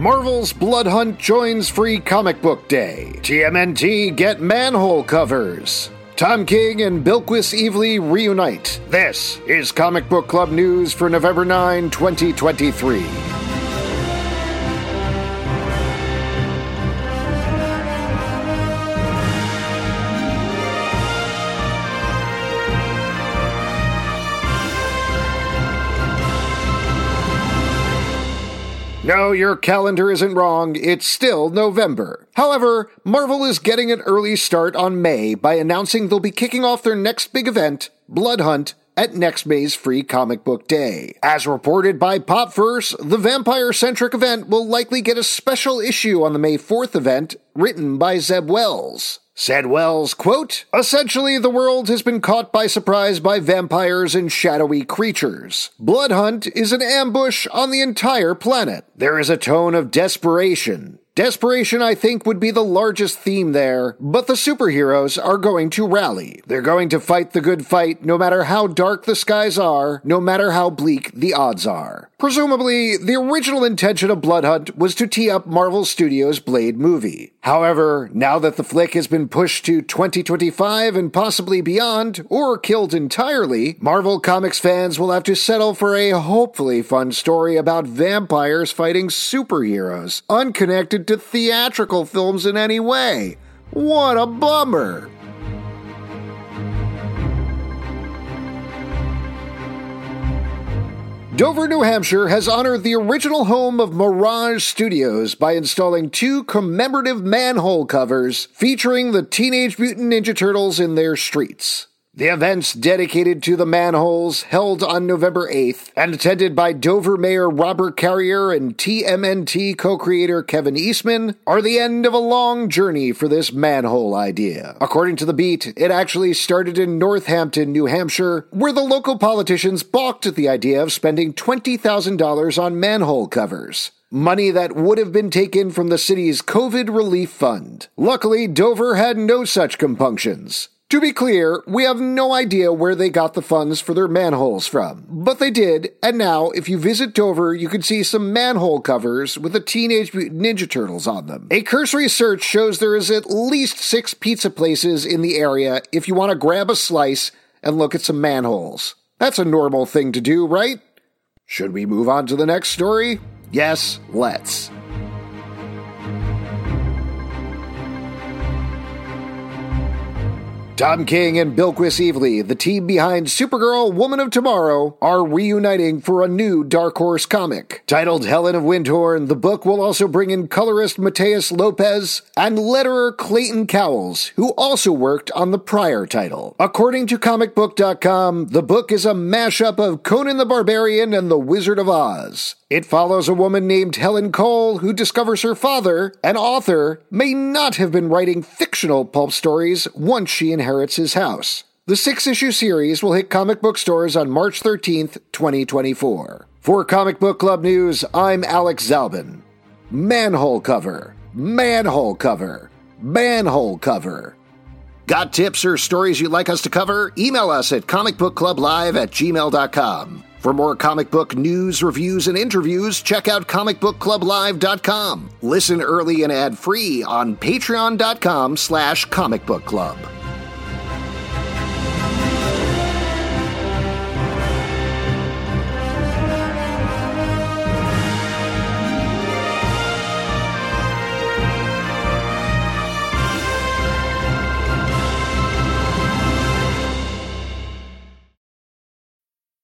Marvel's Blood Hunt joins Free Comic Book Day. TMNT get manhole covers. Tom King and Bilquis Evely reunite. This is Comic Book Club news for November 9, 2023. No, your calendar isn't wrong. It's still November. However, Marvel is getting an early start on May by announcing they'll be kicking off their next big event, Blood Hunt, at next May's Free Comic Book Day. As reported by Popverse, the vampire centric event will likely get a special issue on the May 4th event, written by Zeb Wells. Said Wells, quote, Essentially, the world has been caught by surprise by vampires and shadowy creatures. Blood Hunt is an ambush on the entire planet. There is a tone of desperation, Desperation, I think, would be the largest theme there, but the superheroes are going to rally. They're going to fight the good fight no matter how dark the skies are, no matter how bleak the odds are. Presumably, the original intention of Blood Hunt was to tee up Marvel Studios' Blade movie. However, now that the flick has been pushed to 2025 and possibly beyond, or killed entirely, Marvel Comics fans will have to settle for a hopefully fun story about vampires fighting superheroes, unconnected to theatrical films in any way. What a bummer! Dover, New Hampshire has honored the original home of Mirage Studios by installing two commemorative manhole covers featuring the Teenage Mutant Ninja Turtles in their streets. The events dedicated to the manholes held on November 8th and attended by Dover Mayor Robert Carrier and TMNT co-creator Kevin Eastman are the end of a long journey for this manhole idea. According to The Beat, it actually started in Northampton, New Hampshire, where the local politicians balked at the idea of spending $20,000 on manhole covers money that would have been taken from the city's COVID relief fund. Luckily, Dover had no such compunctions. To be clear, we have no idea where they got the funds for their manholes from, but they did, and now if you visit Dover, you can see some manhole covers with the Teenage Mutant Ninja Turtles on them. A cursory search shows there is at least six pizza places in the area if you want to grab a slice and look at some manholes. That's a normal thing to do, right? Should we move on to the next story? Yes, let's. Tom King and Bilquis Evely, the team behind Supergirl Woman of Tomorrow, are reuniting for a new Dark Horse comic. Titled Helen of Wyndhorn, the book will also bring in colorist Matheus Lopes and letterer Clayton Cowles, who also worked on the prior title. According to comicbook.com, the book is a mashup of Conan the Barbarian and the Wizard of Oz. It follows a woman named Helen Cole who discovers her father, an author, may not have been writing fictional pulp stories once she inherits his house. The six issue series will hit comic book stores on March 13th, 2024. For Comic Book Club News, I'm Alex Zalben. Manhole cover, manhole cover, manhole cover. Got tips or stories you'd like us to cover? Email us at comicbookclublive at gmail.com. For more comic book news, reviews, and interviews, check out comicbookclublive.com. Listen early and ad-free on patreon.com slash comicbookclub.